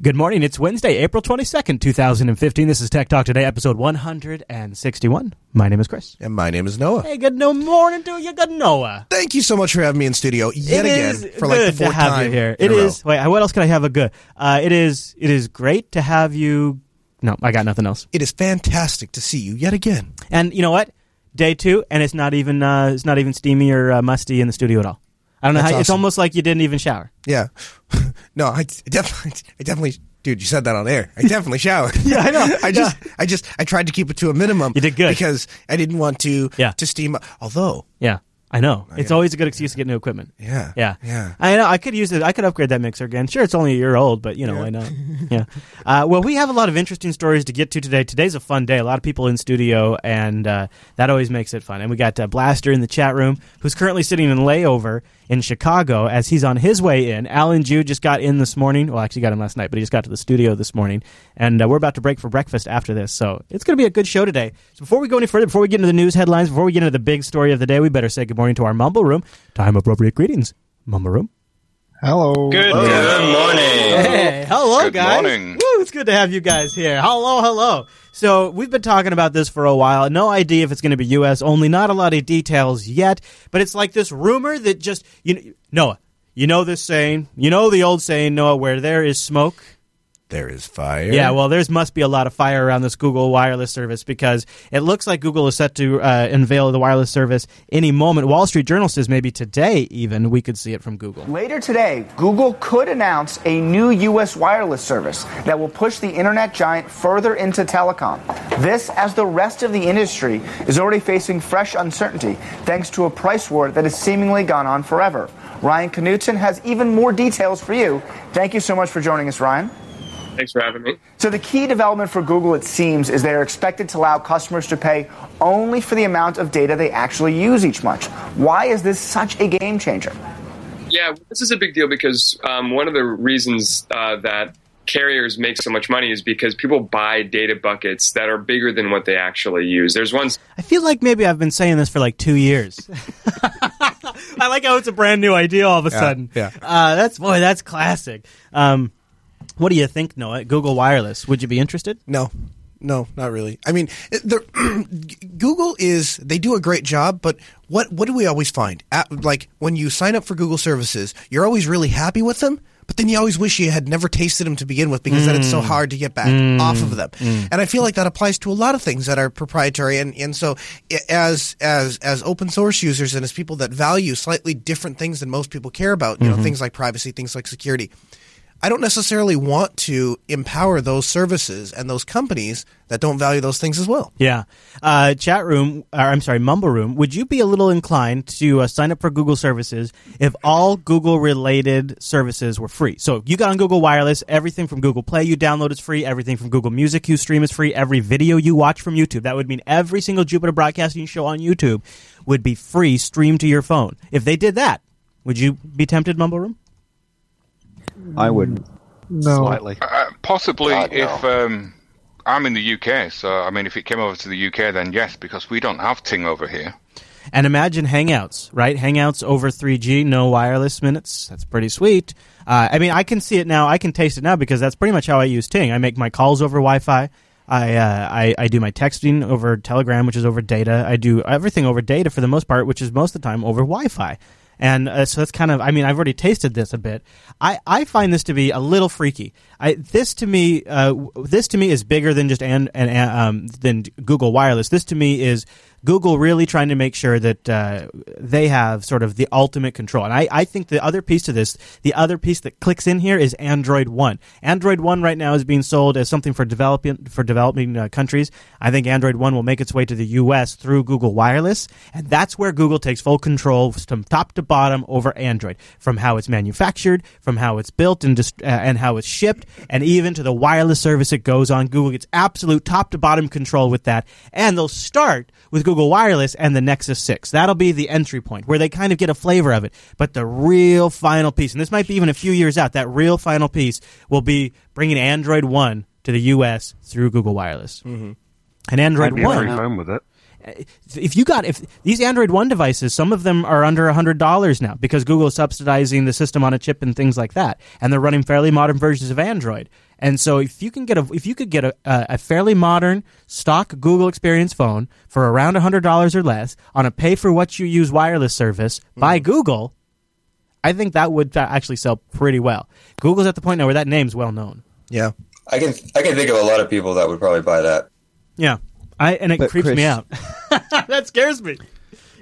Good morning. It's Wednesday, April 22nd, 2015. This is Tech Talk Today, episode 161. My name is Chris. And my name is Noah. Hey, good no morning to you, good Noah. Thank you so much for having me in studio yet It again is for like the good to fourth have time. you here. in It a row. is. Wait, what else can I have a good? Uh, it is. It is great to have you. No, I got nothing else. It is fantastic to see you yet again. And you know what? Day two, and it's not even. Uh, it's not even steamy or uh, musty in the studio at all. I don't know how. It's almost like you didn't even shower. Yeah. no, I definitely, I definitely, dude, you said that on air. I definitely showered. Yeah, I know. I just, I just, I tried to keep it to a minimum. You did good. because I didn't want to, Yeah. to steam. Up although, Yeah, I know. It's always a good excuse to get new equipment. yeah, Yeah, yeah. I know. I could use it. I could upgrade that mixer again. Sure, it's only a year old, but you know, why not? Yeah. Uh, well, we have a lot of interesting stories to get to today. Today's a fun day. A lot of people in studio, and uh, that always makes it fun. And we got uh, Blaster in the chat room, who's currently sitting in layover in Chicago as he's on his way in. Allan Jude just got in this morning. Well, actually, got in last night, but he just got to the studio this morning, and uh, we're about to break for breakfast after this. So it's going to be a good show today. So before we go any further, before we get into the news headlines, before we get into the big story of the day, we better say good morning to our Mumble Room. Time appropriate greetings, Mumble Room. Hello. Good, good morning. Hey, hello, Good guys. morning. Woo, it's good to have you guys here. Hello, hello. So we've been talking about this for a while. No idea if it's going to be U.S. only. Not a lot of details yet, but it's like this rumor that just you Noah. You know this saying. You know the old saying, Noah, where there is smoke. There is fire. Yeah, well, there's must be a lot of fire around this Google wireless service because it looks like Google is set to uh, unveil the wireless service any moment. Wall Street Journal says maybe today, even we could see it from Google. Later today, Google could announce a new U.S. wireless service that will push the internet giant further into telecom. This, as the rest of the industry is already facing fresh uncertainty thanks to a price war that has seemingly gone on forever. Ryan Knutson has even more details for you. Thank you so much for joining us, Ryan. Thanks for having me. So the key development for Google, it seems, is they are expected to allow customers to pay only for the amount of data they actually use each month. Why is this such a game changer? Yeah, this is a big deal because um, one of the reasons uh, that carriers make so much money is because people buy data buckets that are bigger than what they actually use. There's one I feel like maybe I've been saying this for like two years. I like how it's a brand new idea all of a sudden. yeah. Uh, that's boy, that's classic. Um, what do you think, Noah? Google Wireless. Would you be interested? No, no, not really. I mean, eh, Google is they do a great job, but what what do we always find? At, like when you sign up for Google services, you're always really happy with them. But then you always wish you had never tasted them to begin with because then it's so mm. hard to get back off of mm. them. Mm. And I feel like that applies to a lot of things that are proprietary. And, and so eh, as as as open source users and as people that value slightly different things than most people care about, you know, mm-hmm. things like privacy, things like security, I don't necessarily want to empower those services and those companies that don't value those things as well. Yeah. Uh, chat room, or I'm sorry, Mumble Room. Would you be a little inclined to uh, sign up for Google services if all Google related services were free? So you got on Google Wireless, everything from Google Play you download is free, everything from Google Music you stream is free, every video you watch from YouTube. That would mean every single Jupiter Broadcasting show on YouTube would be free streamed to your phone. If they did that, would you be tempted, Mumble Room? I wouldn't. No. Slightly. Uh, possibly God, no. if um, I'm in the UK, so I mean, if it came over to the UK, then yes, because we don't have Ting over here. And imagine Hangouts, right? Hangouts over 3G, no wireless minutes. That's pretty sweet. Uh, I mean, I can see it now. I can taste it now because that's pretty much how I use Ting. I make my calls over Wi-Fi. I, uh, I I do my texting over Telegram, which is over data. I do everything over data for the most part, which is most of the time over Wi-Fi. And uh, so that's kind of, I mean, I've already tasted this a bit. I, I find this to be a little freaky. I, this to me, uh, this to me is bigger than just and, and um, than Google Wireless. This to me is Google really trying to make sure that uh, they have sort of the ultimate control. And I, I think the other piece to this, the other piece that clicks in here is Android One. Android One right now is being sold as something for developing for developing uh, countries. I think Android One will make its way to the U.S. through Google Wireless, and that's where Google takes full control from top to bottom over Android, from how it's manufactured, from how it's built and dist- uh, and how it's shipped, and even to the wireless service it goes on. Google gets absolute top to bottom control with that, and they'll start with Google Wireless and the Nexus 6. That'll be the entry point where they kind of get a flavor of it. But the real final piece, and this might be even a few years out, that real final piece will be bringing Android One to the U.S. through Google Wireless. Mm-hmm. And Android One, very fine with it. If you got if these Android One devices, some of them are under hundred dollars now because Google is subsidizing the system on a chip and things like that, and they're running fairly modern versions of Android. And so, if you can get a if you could get a, a, a fairly modern stock Google Experience phone for around hundred dollars or less on a pay for what you use wireless service by Google, I think that would uh, actually sell pretty well. Google's at the point now where that name's well known. Yeah. I can I can think of a lot of people that would probably buy that. Yeah, I and it But creeps me out. that scares me.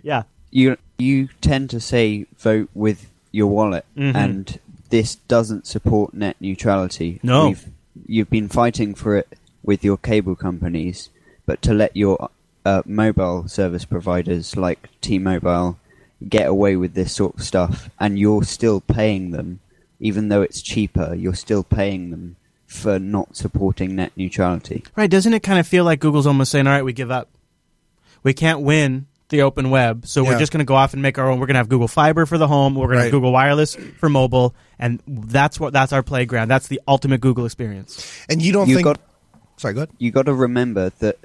Yeah. you you tend to say vote with your wallet, Mhm. and this doesn't support net neutrality. No. We've, you've been fighting for it with your cable companies, but to let your uh, mobile service providers like T-Mobile get away with this sort of stuff, and you're still paying them, even though it's cheaper, you're still paying them for not supporting net neutrality. Right, doesn't it kind of feel like Google's almost saying, "All right, we give up. We can't win the open web, so we're just going to go off and make our own. We're going to have Google Fiber for the home. We're going to have Google Wireless for mobile, and that's what that's our playground. That's the ultimate Google experience." And you don't You think. got Sorry, go ahead. you got to remember that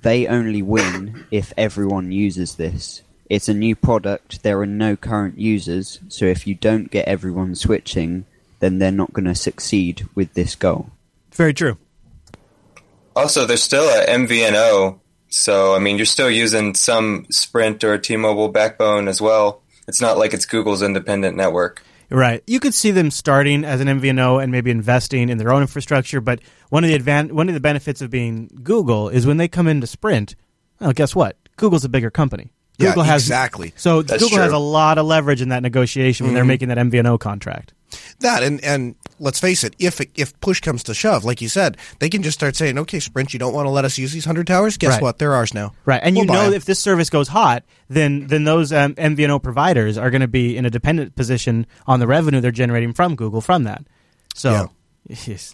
they only win if everyone uses this. It's a new product. There are no current users, so if you don't get everyone switching, then they're not going to succeed with this goal. Very true. Also, there's still a MVNO, so I mean, you're still using some Sprint or T-Mobile backbone as well. It's not like it's Google's independent network. Right. You could see them starting as an MVNO and maybe investing in their own infrastructure, but one of the advan- one of the benefits of being Google is when they come into Sprint, well, guess what? Google's a bigger company. Yeah, Google has exactly. So That's Google has a lot of leverage in that negotiation when they're making that MVNO contract. That and and let's face it, if if push comes to shove, like you said, they can just start saying, "Okay, Sprint, you don't want to let us use these hundred towers. Guess Right. what? They're ours now." Right, and We'll you know, know 'em. if this service goes hot, then then those um, MVNO providers are going to be in a dependent position on the revenue they're generating from Google from that. So, yes.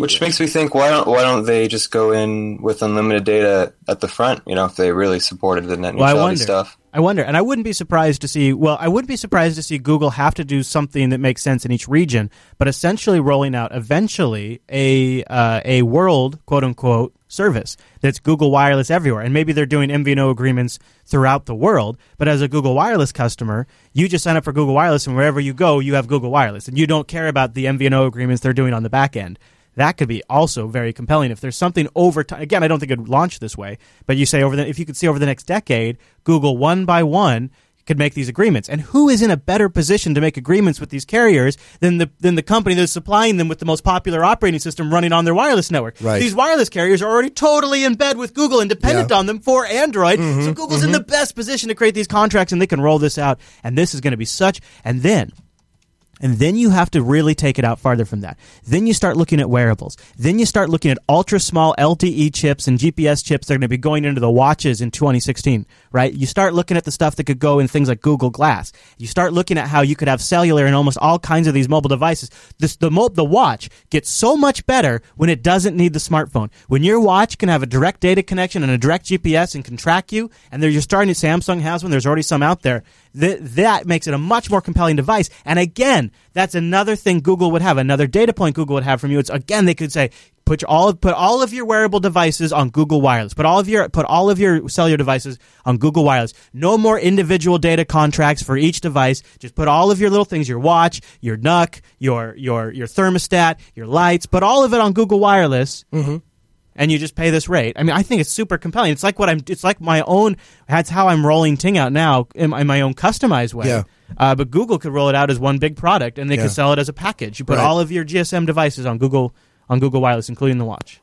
Which makes me think, why don't why don't they just go in with unlimited data at the front? You know, if they really supported the net Well, I neutrality wonder. stuff. I wonder, and I wouldn't be surprised to see. Well, I wouldn't be surprised to see Google have to do something that makes sense in each region, but essentially rolling out eventually a uh, a world quote unquote service that's Google Wireless everywhere, and maybe they're doing MVNO agreements throughout the world. But as a Google Wireless customer, you just sign up for Google Wireless, and wherever you go, you have Google Wireless, and you don't care about the MVNO agreements they're doing on the back end. That could be also very compelling if there's something over time. Again, I don't think it would launch this way, but you say over the if you could see over the next decade, Google one by one could make these agreements. And who is in a better position to make agreements with these carriers than the than the company that's supplying them with the most popular operating system running on their wireless network? Right. These wireless carriers are already totally in bed with Google and dependent Yeah. on them for Android. Mm-hmm. so Google's in mm-hmm. the best position to create these contracts and they can roll this out. And this is going to be such. And then and then you have to really take it out farther from that. Then you start looking at wearables. Then you start looking at ultra small LTE chips and GPS chips that are going to be going into the watches in 2016, right? You start looking at the stuff that could go in things like Google Glass. You start looking at how you could have cellular in almost all kinds of these mobile devices. This, the, mo- the watch gets so much better when it doesn't need the smartphone. When your watch can have a direct data connection and a direct GPS and can track you, and there you're starting to, Samsung has one, there's already some out there. Th- that makes it a much more compelling device. And again, that's another thing Google would have, another data point Google would have from you. It's again, they could say, put your- all put all of your wearable devices on Google Wireless. Put all of your put all of your cellular devices on Google Wireless. No more individual data contracts for each device. Just put all of your little things, your watch, your NUC, your your your thermostat, your lights. Put all of it on Google Wireless mm-hmm. And you just pay this rate. I mean, I think it's super compelling. It's like what I'm. It's like my own. That's how I'm rolling Ting out now in, in my own customized way. Yeah. Uh, but Google could roll it out as one big product, and they Yeah. could sell it as a package. You put Right. all of your GSM devices on Google on Google Wireless, including the watch.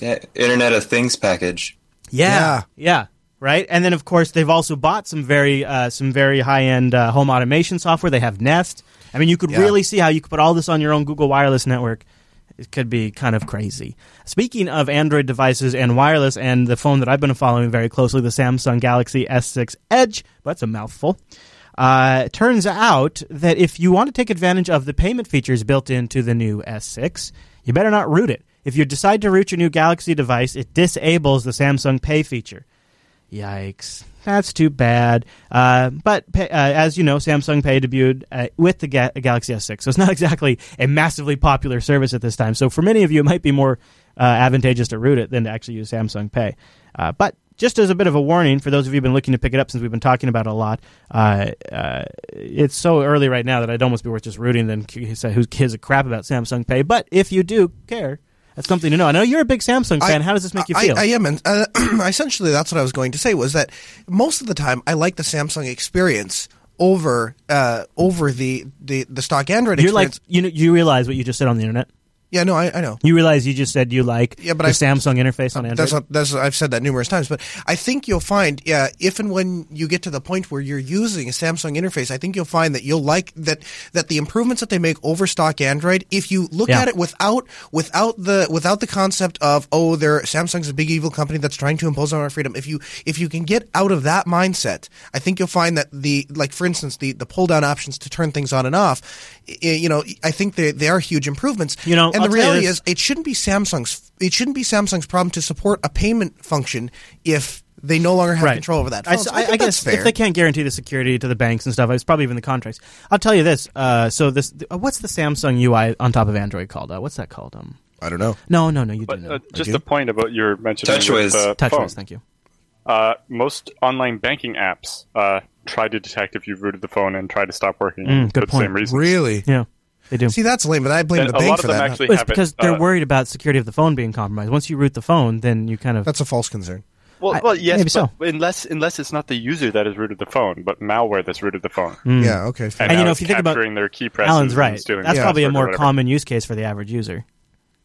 Yeah, Internet of Things package. Yeah, yeah, right. And then of course they've also bought some very uh, some very high end uh, home automation software. They have Nest. I mean, you could Yeah. really see how you could put all this on your own Google Wireless network. It could be kind of crazy. Speaking of Android devices and wireless, and the phone that I've been following very closely, the Samsung Galaxy S6 Edge. But that's a mouthful. Uh, turns out that if you want to take advantage of the payment features built into the new S6, you better not root it. If you decide to root your new Galaxy device, it disables the Samsung Pay feature. Yikes. That's too bad. Uh, but uh, as you know, Samsung Pay debuted uh, with the Ga- Galaxy S6, so it's not exactly a massively popular service at this time. So for many of you, it might be more uh, advantageous to root it than to actually use Samsung Pay. Uh, but just as a bit of a warning for those of you who've been looking to pick it up since we've been talking about it a lot, uh, it's so early right now that I'd almost be worth just rooting than who gives a crap about Samsung Pay. But if you do care, that's something to know. I know you're a big Samsung fan. How does this make you feel? I, am, and uh, essentially that's what I was going to say was that most of the time I like the Samsung experience over uh, over the, the, the stock Android you're like experience. you know you realize what you just said on the internet. Yeah, no, I, I know. You realize you just said you like Yeah, but the I- Samsung interface on Android. That's not, that's I've said that numerous times, but I think you'll find, yeah, if and when you get to the point where you're using a Samsung interface, I think you'll find that you'll like that that the improvements that they make over stock Android. If you look Yeah. at it without without the without the concept of oh, they're Samsung's a big evil company that's trying to impose on our freedom. If you if you can get out of that mindset, I think you'll find that the like for instance the the pull down options to turn things on and off, you know, I think they they are huge improvements. You know, and I'll the reality is it shouldn't be Samsung's it shouldn't be Samsung's problem to support a payment function if they no longer have control over that. I. So I- I think guess fair. if they can't guarantee the security to the banks and stuff, it's probably even the contracts. I'll tell you this. Uh, so this, uh, what's the Samsung UI on top of Android called? Uh, what's that called? Um, I don't know. no, no, no. You do But know. uh, just a point about your mentioning TouchWiz. with the phone. TouchWiz, thank you. Uh, most online banking apps uh, try to detect if you've rooted the phone and try to stop working Mm, for good the same point. reason. Really? Yeah, they do. See, that's lame, but I blame And the a bank lot for of them that. actually it's have because it, they're uh, worried about security of the phone being compromised. Once you root the phone, then you kind of That's a false concern. Well, I- well, yes, maybe so. but unless unless it's not the user that has rooted the phone, but malware that's rooted the phone. Yeah. Okay. Fair. And, And you now know, it's if you think about- capturing their key presses Allan's and right. stealing That's their probably a password or more whatever. common use case for the average user.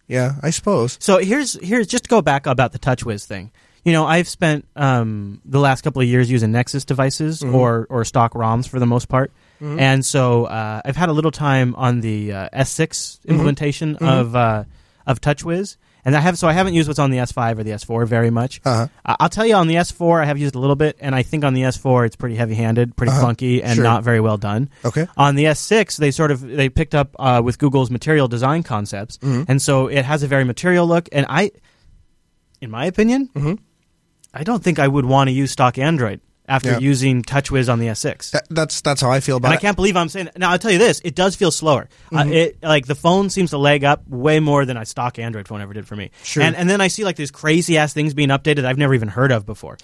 yeah, I suppose. So here's here's just to go back about the TouchWiz thing. You know, I've spent um, the last couple of years using Nexus devices Mm-hmm. or or stock ROMs for the most part, and so uh, I've had a little time on the uh, S6 Mm-hmm. implementation of uh, of TouchWiz, and I have so I haven't used what's on the S5 or the S4 very much. Uh-huh. Uh, I'll tell you on the S4 I have used a little bit, and I think on the S4 it's pretty heavy-handed, pretty clunky, and Uh-huh. Sure. not very well done. Okay. On the S6, they sort of they picked up uh, with Google's material design concepts, Mm-hmm. and so it has a very material look. And I, in my opinion, Mm-hmm. I don't think I would want to use stock Android after Yeah. using TouchWiz on the S6. That, that's that's how I feel about and I can't believe I'm saying that. Now, I'll tell you this: it does feel slower. Mm-hmm. Uh, it like the phone seems to leg up way more than a stock Android phone ever did for me. Sure. And and then I see like these crazy ass things being updated I've never even heard of before,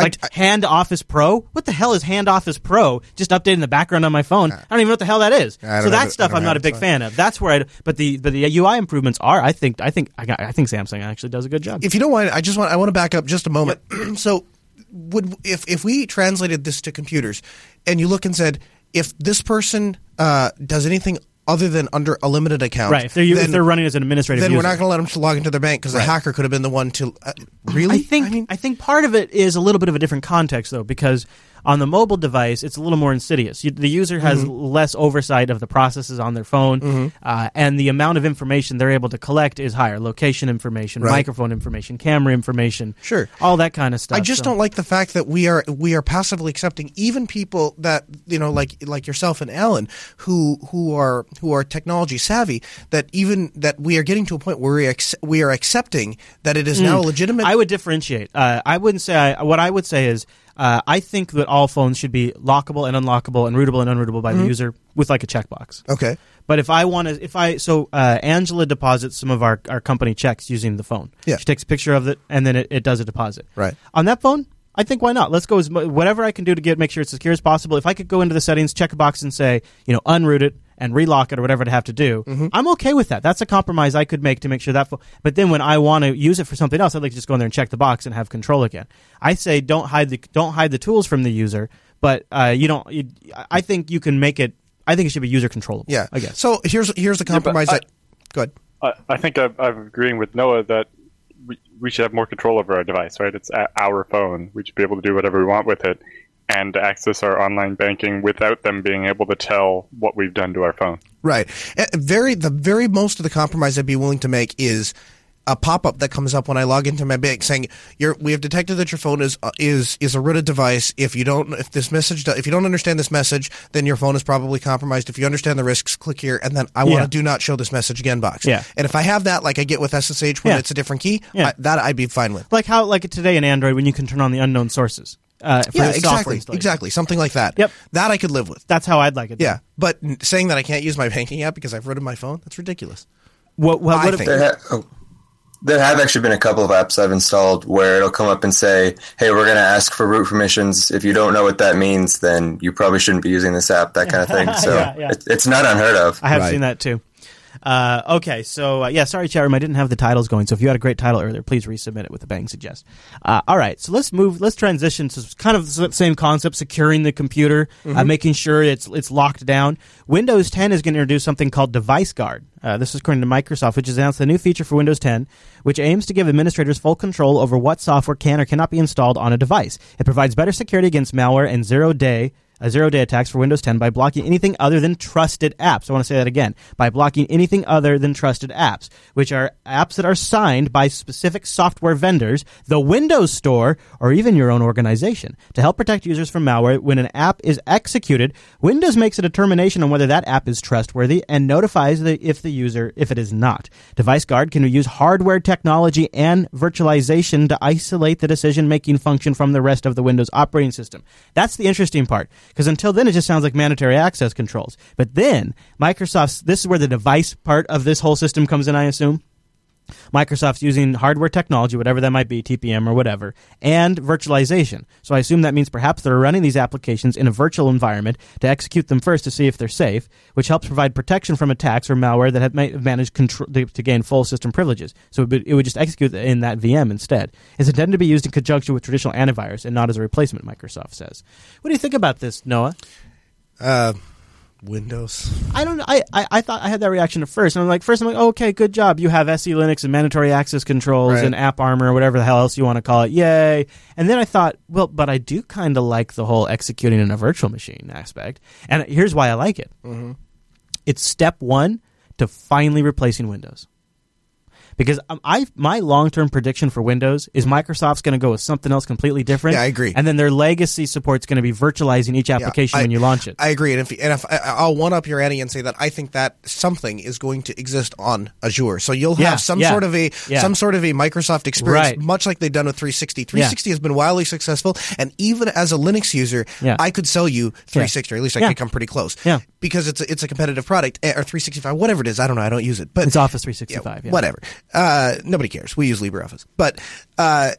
like I- Hand Office Pro. What the hell is Hand Office Pro? Just updating the background on my phone. I don't even know what the hell that is. So that stuff I I'm not a big fan of. That's where I. But the but the UI improvements are. I think I think I I think Samsung actually does a good job. if you don't mind, I just want I want to back up just a moment. so, would if if we translated this to computers, and you look and said, if this person uh, does anything other than under a limited account, right. If they're if then, they're running as an administrative then user. we're not going to let them log into their bank because the hacker could have been the one to uh, really. I think I, mean, I think part of it is a little bit of a different context though, because on the mobile device it's a little more insidious. You, the user has Mm-hmm. less oversight of the processes on their phone, uh, and the amount of information they're able to collect is higher: location information, Right. microphone information, camera information, Sure. all that kind of stuff. I just So- don't like the fact that we are we are passively accepting even people that you know like like yourself and Allan who who are who are technology savvy that even that we are getting to a point where we, ac- we are accepting that it is now legitimate. I would differentiate. Uh, I wouldn't say. I, what I would say is, uh, I think that all phones should be lockable and unlockable and rootable and unrootable by Mm-hmm. the user with like a checkbox. okay But if I want to, if I so uh, Angela deposits some of our, our company checks using the phone. Yeah. she takes a picture of it and then it, it does a deposit. Right. on that phone. I think why not? Let's go as whatever I can do to get make sure it's secure as possible. If I could go into the settings, check a box, and say you know unroot it and relock it or whatever I'd have to do, Mm-hmm. I'm okay with that. That's a compromise I could make to make sure that. Phone, but then when I want to use it for something else, I'd like to just go in there and check the box and have control again. I say don't hide the don't hide the tools from the user, but uh, you don't. You, I think you can make it. I think it should be user controllable. yeah I guess. so here's here's the compromise I- that good I, I think I'm, I'm agreeing with Noah that we, we should have more control over our device, right? It's our phone. We should be able to do whatever we want with it and access our online banking without them being able to tell what we've done to our phone. Right. Very the very most of the compromise I'd be willing to make is a pop up that comes up when I log into my bank saying You're, we have detected that your phone is uh, is is a rooted device. If you don't if this message do- if you don't understand this message, then your phone is probably compromised. If you understand the risks, click here and then I want Yeah. to do not show this message again box. Yeah. And if I have that like I get with SSH when Yeah. it's a different key, Yeah. I, that I'd be fine with. like how like today in Android when you can turn on the unknown sources. Uh, for Yeah, exactly. Exactly. Something like that. Yep. That I could live with. That's how I'd like it. Yeah. But saying that I can't use my banking app because I've rooted my phone, that's ridiculous. What? What? I what if, think. There ha- oh, There have actually been a couple of apps I've installed where it'll come up and say, "Hey, we're going to ask for root permissions. If you don't know what that means, then you probably shouldn't be using this app." That kind of thing. So Yeah, yeah. It, it's not unheard of. I have Right. seen that too. Uh, okay, so uh, yeah, sorry, chat room, I didn't have the titles going. So if you had a great title earlier, please resubmit it with a bang suggest. Uh, all right, so let's move. Let's transition to kind of the same concept: securing the computer, uh, making sure it's it's locked down. Windows 10 is going to introduce something called Device Guard. Uh, this is according to Microsoft, which has announced a new feature for Windows 10, which aims to give administrators full control over what software can or cannot be installed on a device. It provides better security against malware and zero uh, zero day attacks for Windows 10 by blocking anything other than trusted apps. I want to say that again. By blocking anything other than trusted apps, which are apps that are signed by specific software vendors, the Windows Store, or even your own organization. To help protect users from malware, when an app is executed, Windows makes a determination on whether that app is trustworthy and notifies the, if the user if it is not. Device Guard can use hardware technology and virtualization to isolate the decision-making function from the rest of the Windows operating system. That's the interesting part because until then it just sounds like mandatory access controls. But then Microsoft's this is where the device part of this whole system comes in, I assume. Microsoft's using hardware technology, whatever that might be, TPM or whatever, and virtualization. So I assume that means perhaps they're running these applications in a virtual environment to execute them first to see if they're safe, which helps provide protection from attacks or malware that have ma- managed to gain full system privileges. So it would, it would just execute in that VM instead. It's intended to be used in conjunction with traditional antivirus and not as a replacement, Microsoft says. What do you think about this, Noah? Uh, Windows. I don't. I, I I thought I had that reaction at first, and I'm like, first I'm like, oh, okay, good job. You have SE Linux and mandatory access controls Right. and App Armor or whatever the hell else you want to call it. Yay! And then I thought, well, but I do kind of like the whole executing in a virtual machine aspect, and here's why I like it. Mm-hmm. It's step one to finally replacing Windows. Because um, I my long term prediction for Windows is Microsoft's going to go with something else completely different. Yeah, I agree. And then their legacy support's going to be virtualizing each application I- when you launch it. I agree, and if and if I'll one up your Annie and say that I think that something is going to exist on Azure, so you'll have Yeah, some yeah, sort of a yeah. some sort of a Microsoft experience, Right. much like they've done with 360. 360 has been wildly successful, and even as a Linux user, Yeah. I could sell you 360, or at least I Yeah. could come pretty close, Yeah. because it's a, it's a competitive product eh, or 365, whatever it is. I don't know, I don't use it, but It's Office 365. Yeah, whatever. Uh, nobody cares. We use LibreOffice, but uh,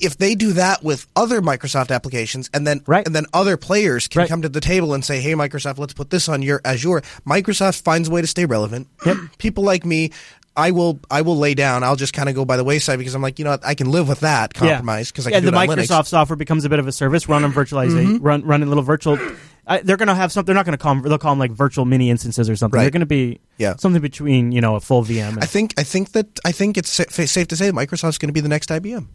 if they do that with other Microsoft applications, and then Right. and then other players can Right. come to the table and say, "Hey, Microsoft, let's put this on your Azure." Microsoft finds a way to stay relevant. People like me. I will. I will lay down. I'll just kind of go by the wayside because I'm like, you know, what, I can live with that compromise because I yeah, can do the Microsoft Linux. Mm-hmm. software becomes a bit of a service run on virtualization, run run in little virtual. I, they're going to have some. They're not going to call them. They'll call them like virtual mini instances or something. Right. They're going to be Yeah. something between you know a full VM. And, I think. I think that. I think it's safe to say Microsoft's going to be the next IBM.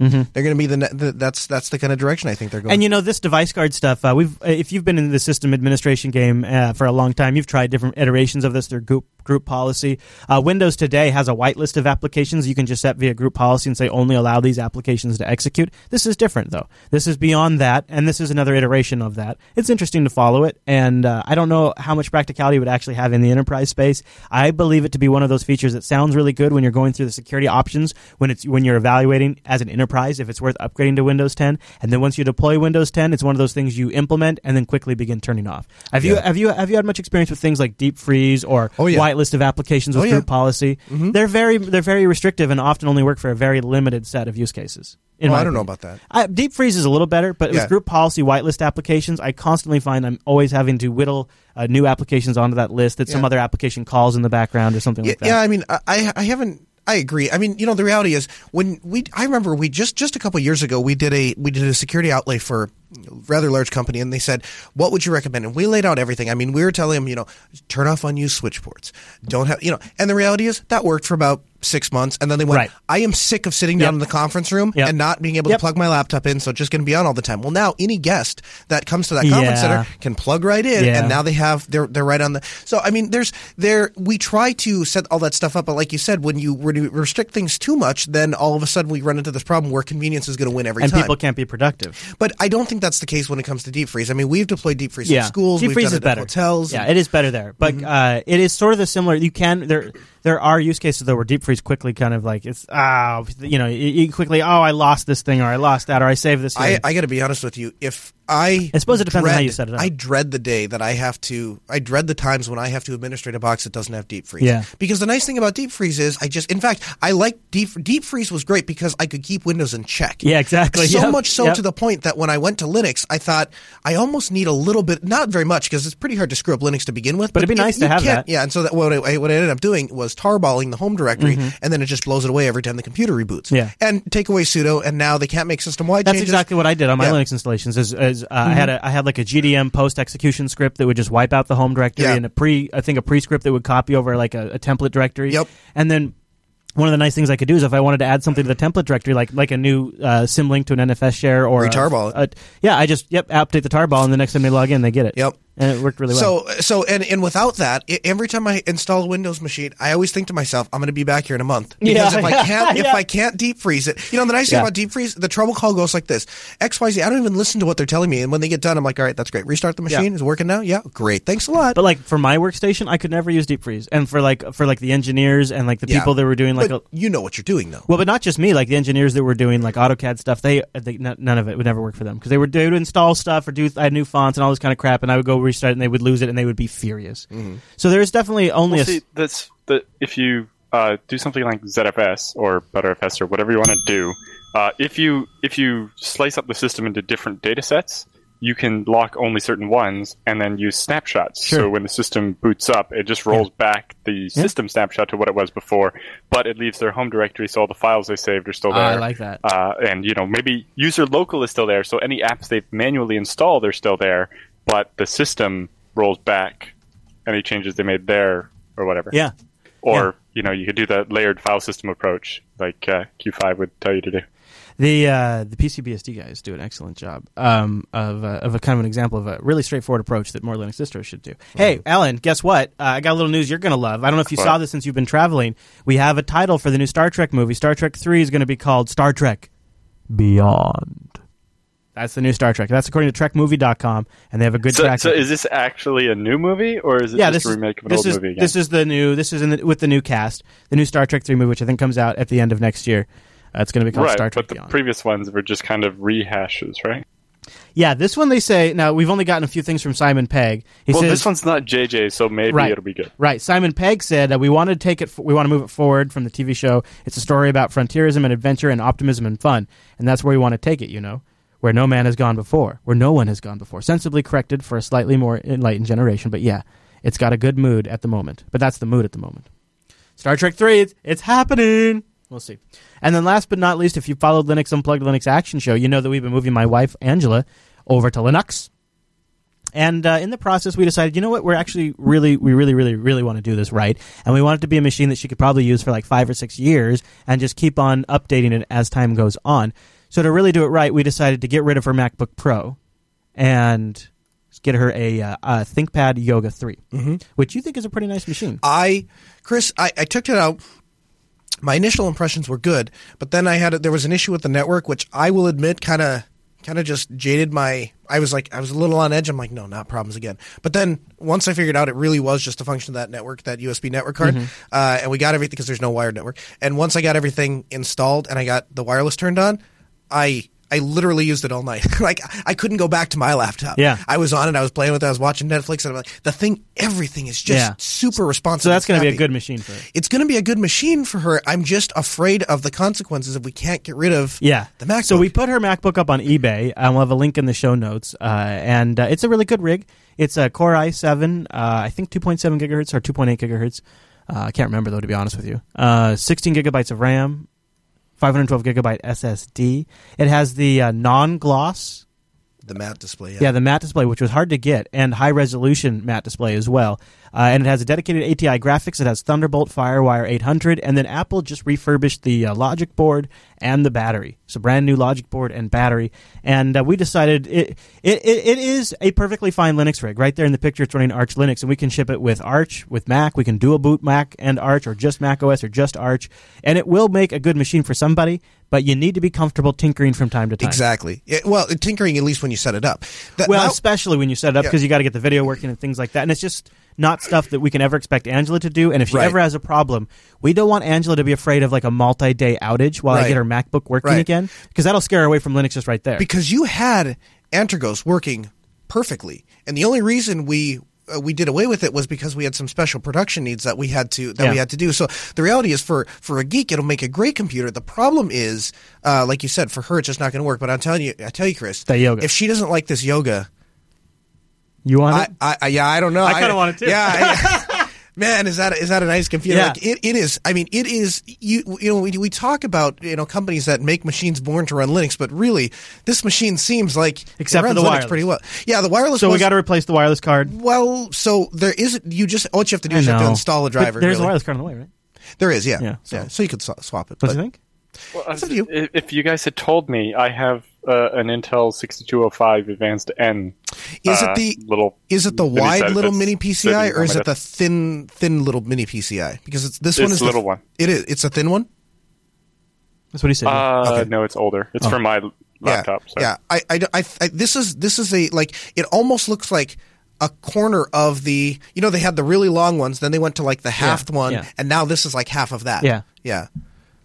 Mm-hmm. They're going to be the, ne- the. That's that's the kind of direction I think they're going. and you know this device guard stuff. Uh, we've if you've been in the system administration game uh, for a long time, you've tried different iterations of this through group group policy. Uh, Windows today has a whitelist of applications you can just set via group policy and say only allow these applications to execute. This is different though. This is beyond that, and this is another iteration of that. It's interesting to follow it, and uh, I don't know how much practicality it would actually have in the enterprise space. I believe it to be one of those features that sounds really good when you're going through the security options when it's when you're evaluating as an enterprise if it's worth upgrading to Windows 10, and then once you deploy Windows 10, it's one of those things you implement and then quickly begin turning off. Have you have you have you had much experience with things like deep freeze or Oh, yeah. Whitelist of applications with Oh, yeah. group policy? They're very they're very restrictive and often only work for a very limited set of use cases. in Oh, I don't know about that. I, deep freeze is a little better, but Yeah. with group policy whitelist applications, I constantly find I'm always having to whittle uh, new applications onto that list that some other application calls in the background or something Yeah, like that. yeah, I mean, I- I haven't. I agree. I mean, you know, the reality is when we. I remember we just just a couple years ago we did a we did a security outlay for rather large company, and they said, "What would you recommend?" And we laid out everything. I mean, we were telling them, you know, turn off unused switch ports. Don't have, you know. And the reality is that worked for about six months, and then they went. Right. I am sick of sitting down Yep. in the conference room Yep. and not being able Yep. to plug my laptop in, so just going to be on all the time. Well, now any guest that comes to that conference Yeah. center can plug right in, Yeah. and now they have they're they're right on the. So I mean, there's there we try to set all that stuff up, but like you said, when you when you restrict things too much, then all of a sudden we run into this problem where convenience is going to win every and time. people can't be productive. but I don't think that's the case when it comes to deep freeze. I mean, we've deployed deep freeze in schools, deep we've freeze done is it better. hotels. Yeah, and- it is better there, but uh, it is sort of the similar. You can there there are use cases though where deep freeze quickly kind of like it's ah you know you, quickly oh I lost this thing or I lost that or I saved this. I. I got to be honest with you. If I I suppose it depends on how you set it up. I dread the day that I have to. I dread the times when I have to administrate a box that doesn't have deep freeze. Yeah. Because the nice thing about deep freeze is, I just, in fact, I like deep deep freeze was great because I could keep Windows in check. Yeah, exactly. So Yep. much so Yep. to the point that when I went to Linux, I thought I almost need a little bit, not very much, because it's pretty hard to screw up Linux to begin with. But it'd be nice to have that. Yeah, and so that what I, what I ended up doing was tarballing the home directory, and then it just blows it away every time the computer reboots. Mm-hmm. Yeah. and take away sudo, and now they can't make system wide That's changes. exactly what I did on my Yeah. Mm-hmm. Linux installations. Is, uh, I had a I had like a GDM post execution script that would just wipe out the home directory Yeah. and a pre I think a pre script that would copy over like a, a template directory. Yep. And then one of the nice things I could do is if I wanted to add something to the template directory, like like a new uh, symlink to an NFS share or a- Retarball it. a- yeah, I just yep update the tarball and the next time they log in they get it. Yep. And it worked really well. So, so, and, and without that, i every time I install a Windows machine, I always think to myself, I'm going to be back here in a month because Yeah. if I can't, if Yeah. I can't deep freeze it, you know, the nice thing Yeah. about deep freeze, the trouble call goes like this: X, Y, Z. I don't even listen to what they're telling me, and when they get done, I'm like, all right, that's great. Restart the machine. Is it working now? Yeah, great. Thanks a lot. But like for my workstation, I could never use deep freeze, and for like for like the engineers and like the Yeah. people that were doing like But a, you know what you're doing though. Well, but not just me. Like the engineers that were doing like AutoCAD stuff, they, they none of it would never work for them because they were they would install stuff or do I had new fonts and all this kind of crap, and I would go restart it and they would lose it and they would be furious. So there's definitely only Well, a see, that's the if you uh, do something like ZFS or ButterFS or whatever you want to do. Uh, if you if you slice up the system into different data sets, you can lock only certain ones and then use snapshots. Sure. So when the system boots up, it just rolls back the system snapshot to what it was before, but it leaves their home directory, so all the files they saved are still there. I like that. Uh, and you know maybe user local is still there, so any apps they've manually installed are still there, but the system rolls back any changes they made there or whatever. yeah. Or Yeah. you know you could do the layered file system approach like uh, Q5 would tell you to do. The uh, the PCBSD guys do an excellent job um, of uh, of a kind of an example of a really straightforward approach that more Linux distros should do. Hey, Allan, guess what? Uh, I got a little news you're going to love. I don't know if you What? saw this since you've been traveling. We have a title for the new Star Trek movie. Star Trek Three is going to be called Star Trek Beyond. That's the new Star Trek. That's according to TrekMovie.com, and they have a good So, track. so is this actually a new movie or is it yeah, just this a remake of an is, old is, movie again? This is the new. This is in the, with the new cast, the new Star Trek Three movie, which I think comes out at the end of next year. Uh, it's going to be called right, Star Trek but the Beyond. previous ones were just kind of rehashes, right? Yeah, this one they say. Now we've only gotten a few things from Simon Pegg. He well, says, this one's not JJ, so maybe Right. it'll be good. Right, Simon Pegg said uh, we want to take it. f- We want to move it forward from the TV show. It's a story about frontierism and adventure and optimism and fun, and that's where we want to take it. You know, where no man has gone before, where no one has gone before. Sensibly corrected for a slightly more enlightened generation, but yeah, it's got a good mood at the moment. But that's the mood at the moment. Star Trek Three, it's, it's happening. We'll see. And then last but not least, if you followed Linux Unplugged Linux Action Show, you know that we've been moving my wife Angela over to Linux. And uh, in the process, we decided, you know what, we're actually really, we really, really, really want to do this right, and we want it to be a machine that she could probably use for like five or six years, and just keep on updating it as time goes on. So to really do it right, we decided to get rid of her MacBook Pro, and get her a, uh, a ThinkPad Yoga 3 which you think is a pretty nice machine. I, Chris, I, I took it out. My initial impressions were good, but then I had a, there was an issue with the network, which I will admit kind of kind of just jaded my. I was like I was a little on edge. I'm like, no, not problems again. But then once I figured out it really was just a function of that network, that USB network card, uh, and we got everything because there's no wired network. And once I got everything installed and I got the wireless turned on, I. I literally used it all night. like I couldn't go back to my laptop. Yeah. I was on it. I was playing with it. I was watching Netflix, and I'm like, the thing, everything is just Yeah. super responsive. So that's going to be a good machine for it. it's going to be a good machine for her. I'm just afraid of the consequences if we can't get rid of Yeah, the MacBook. So we put her MacBook up on eBay. and we'll have a link in the show notes, uh, and uh, it's a really good rig. It's a Core i7, uh, I think 2.7 gigahertz or 2.8 gigahertz. Uh, I can't remember though, to be honest with you. Uh, 16 gigabytes of RAM, 512 gigabyte SSD. It has the uh, non-gloss the matte display. Yeah. yeah, the matte display, which was hard to get, and high resolution matte display as well. Uh, and it has a dedicated ATI graphics. It has Thunderbolt Firewire 800, and then Apple just refurbished the uh, logic board and the battery. So brand new logic board and battery. And uh, we decided it, it, it, it is a perfectly fine Linux rig. Right there in the picture, it's running Arch Linux, and we can ship it with Arch, with Mac. We can dual boot Mac and Arch, or just Mac OS, or just Arch. And it will make a good machine for somebody, but you need to be comfortable tinkering from time to time. Exactly. Yeah, well, tinkering at least when you set it up. That- Well, now- especially when you set it up Yeah. because you got to get the video working and things like that. And it's just not stuff that we can ever expect Angela to do. And if she Right. ever has a problem, we don't want Angela to be afraid of like a multi-day outage while I get her MacBook working Right. again because that'll scare her away from Linux just right there. because you had Antergos working perfectly. And the only reason we we did away with it was because we had some special production needs that we had to that we had to do. So the reality is, for for a geek, it'll make a great computer. The problem is, uh, like you said, for her, it's just not going to work. But I'm telling you, I tell you, Chris, That yoga. if she doesn't like this yoga, You want I, it? I, I yeah, I don't know. I kinda want it too. Yeah. I- Man, is that is that a nice computer? Yeah. Like it, it is. I mean, it is. You you know, we, we talk about you know companies that make machines born to run Linux, but really, this machine seems like it Except for runs the Linux wireless. pretty well. Yeah, the wireless. so we got to replace the wireless card. Well, so there is. You just all you have to do I is you have to install a But driver. there's really. a wireless card on the way, right? There is, yeah, Yeah, yeah. so- So, you could swap it. What do but- you think? Well, It's uh, you. if if you guys had told me, I have uh, an Intel 6205 Advanced N. Is uh, it the little? is it the wide little mini PCI or is it the thin thin little mini PCI? Because it's this It's one is the little the, one. It is. It's a thin one. That's what he said. yeah. Uh, Okay. No, it's older. It's for my laptop. Yeah, so. yeah. I, I, I, I- this is this is a like it almost looks like a corner of the. You know, they had the really long ones, then they went to like the half one, yeah. and now this is like half of that. Yeah. yeah.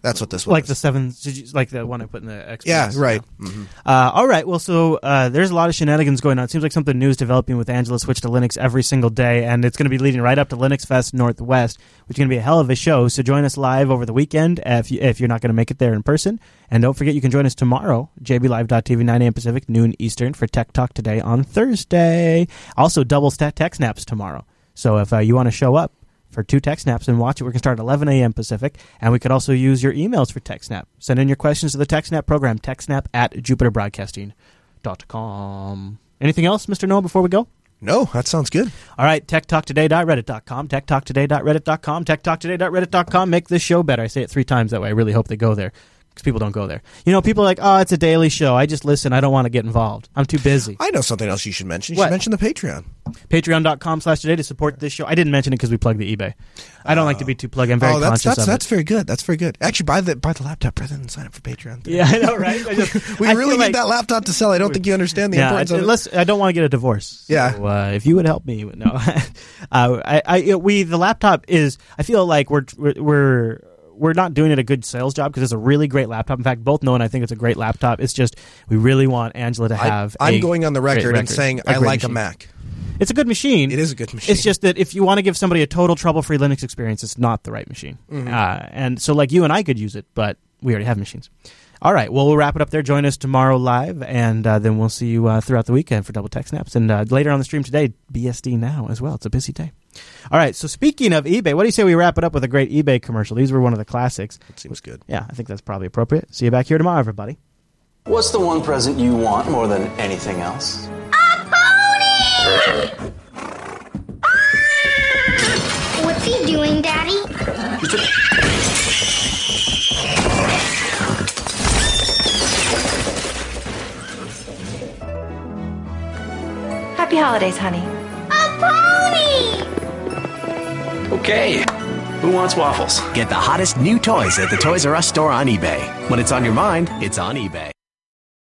That's what this was. like the seven, you- like the one I put in the XP. yeah, right. Mhm. Uh, all right. Well, so uh, there's a lot of shenanigans going on. It seems like something new is developing with Angela Switch to Linux every single day, and it's going to be leading right up to Linux Fest Northwest, which is going to be a hell of a show. So join us live over the weekend if, you, if you're not going to make it there in person. And don't forget, you can join us tomorrow, jblive.tv, 9 a.m. Pacific, noon Eastern, for Tech Talk today on Thursday. Also, double stat tech snaps tomorrow. So if uh, you want to show up, for two tech snaps and watch it. We're going to start at 11 a.m. Pacific, and we could also use your emails for TechSnap. Send in your questions to the TechSnap program, TechSnap at jupiterbroadcasting.com. Anything else, Mr. Noah, before we go? No, that sounds good. All right, techtalktoday.reddit.com, techtalktoday.reddit.com, techtalktoday.reddit.com. Make this show better. I say it three times that way. I really hope they go there because people don't go there. You know, people are like, oh, it's a daily show. I just listen. I don't want to get involved. I'm too busy. I know something else you should mention. You What? should mention the Patreon. Patreon.com slash today to support this show. I didn't mention it because we plug the eBay. I don't like to be too plug. I'm very oh, that's conscious that's of that's it. very good. That's very good. Actually, buy the buy the laptop rather than sign up for Patreon. Yeah, I know, right? I just- we I really feel need like- that laptop to sell. I don't think you understand the yeah, importance of it. unless I don't want to get a divorce. So, Yeah. uh, if you would help me, no. uh, I, I, we, the laptop is. I feel like we're we're we're, not doing it a good sales job because it's a really great laptop. In fact, both Noah and I think it's a great laptop. It's just we really want Angela to have. I, am going on the great record, and saying I like a. Mac. It's a good machine. It is a good machine. It's just that if you want to give somebody a total trouble-free Linux experience, it's not the right machine. Mm-hmm. Uh, and so, like you and I could use it, but we already have machines. All right. Well, we'll wrap it up there. Join us tomorrow live, and uh, then we'll see you uh, throughout the weekend for Double Tech Snaps. And uh, later on the stream today, BSD Now as well. It's a busy day. All right. So, speaking of eBay, what do you say we wrap it up with a great eBay commercial? These were one of the classics. It seems good. Yeah, I think that's probably appropriate. See you back here tomorrow, everybody. What's the one present you want more than anything else? A pony! What's he doing, Daddy? Happy holidays, honey. A pony! Okay. Who wants waffles? Get the hottest new toys at the Toys R Us store on eBay. When it's on your mind, it's on eBay.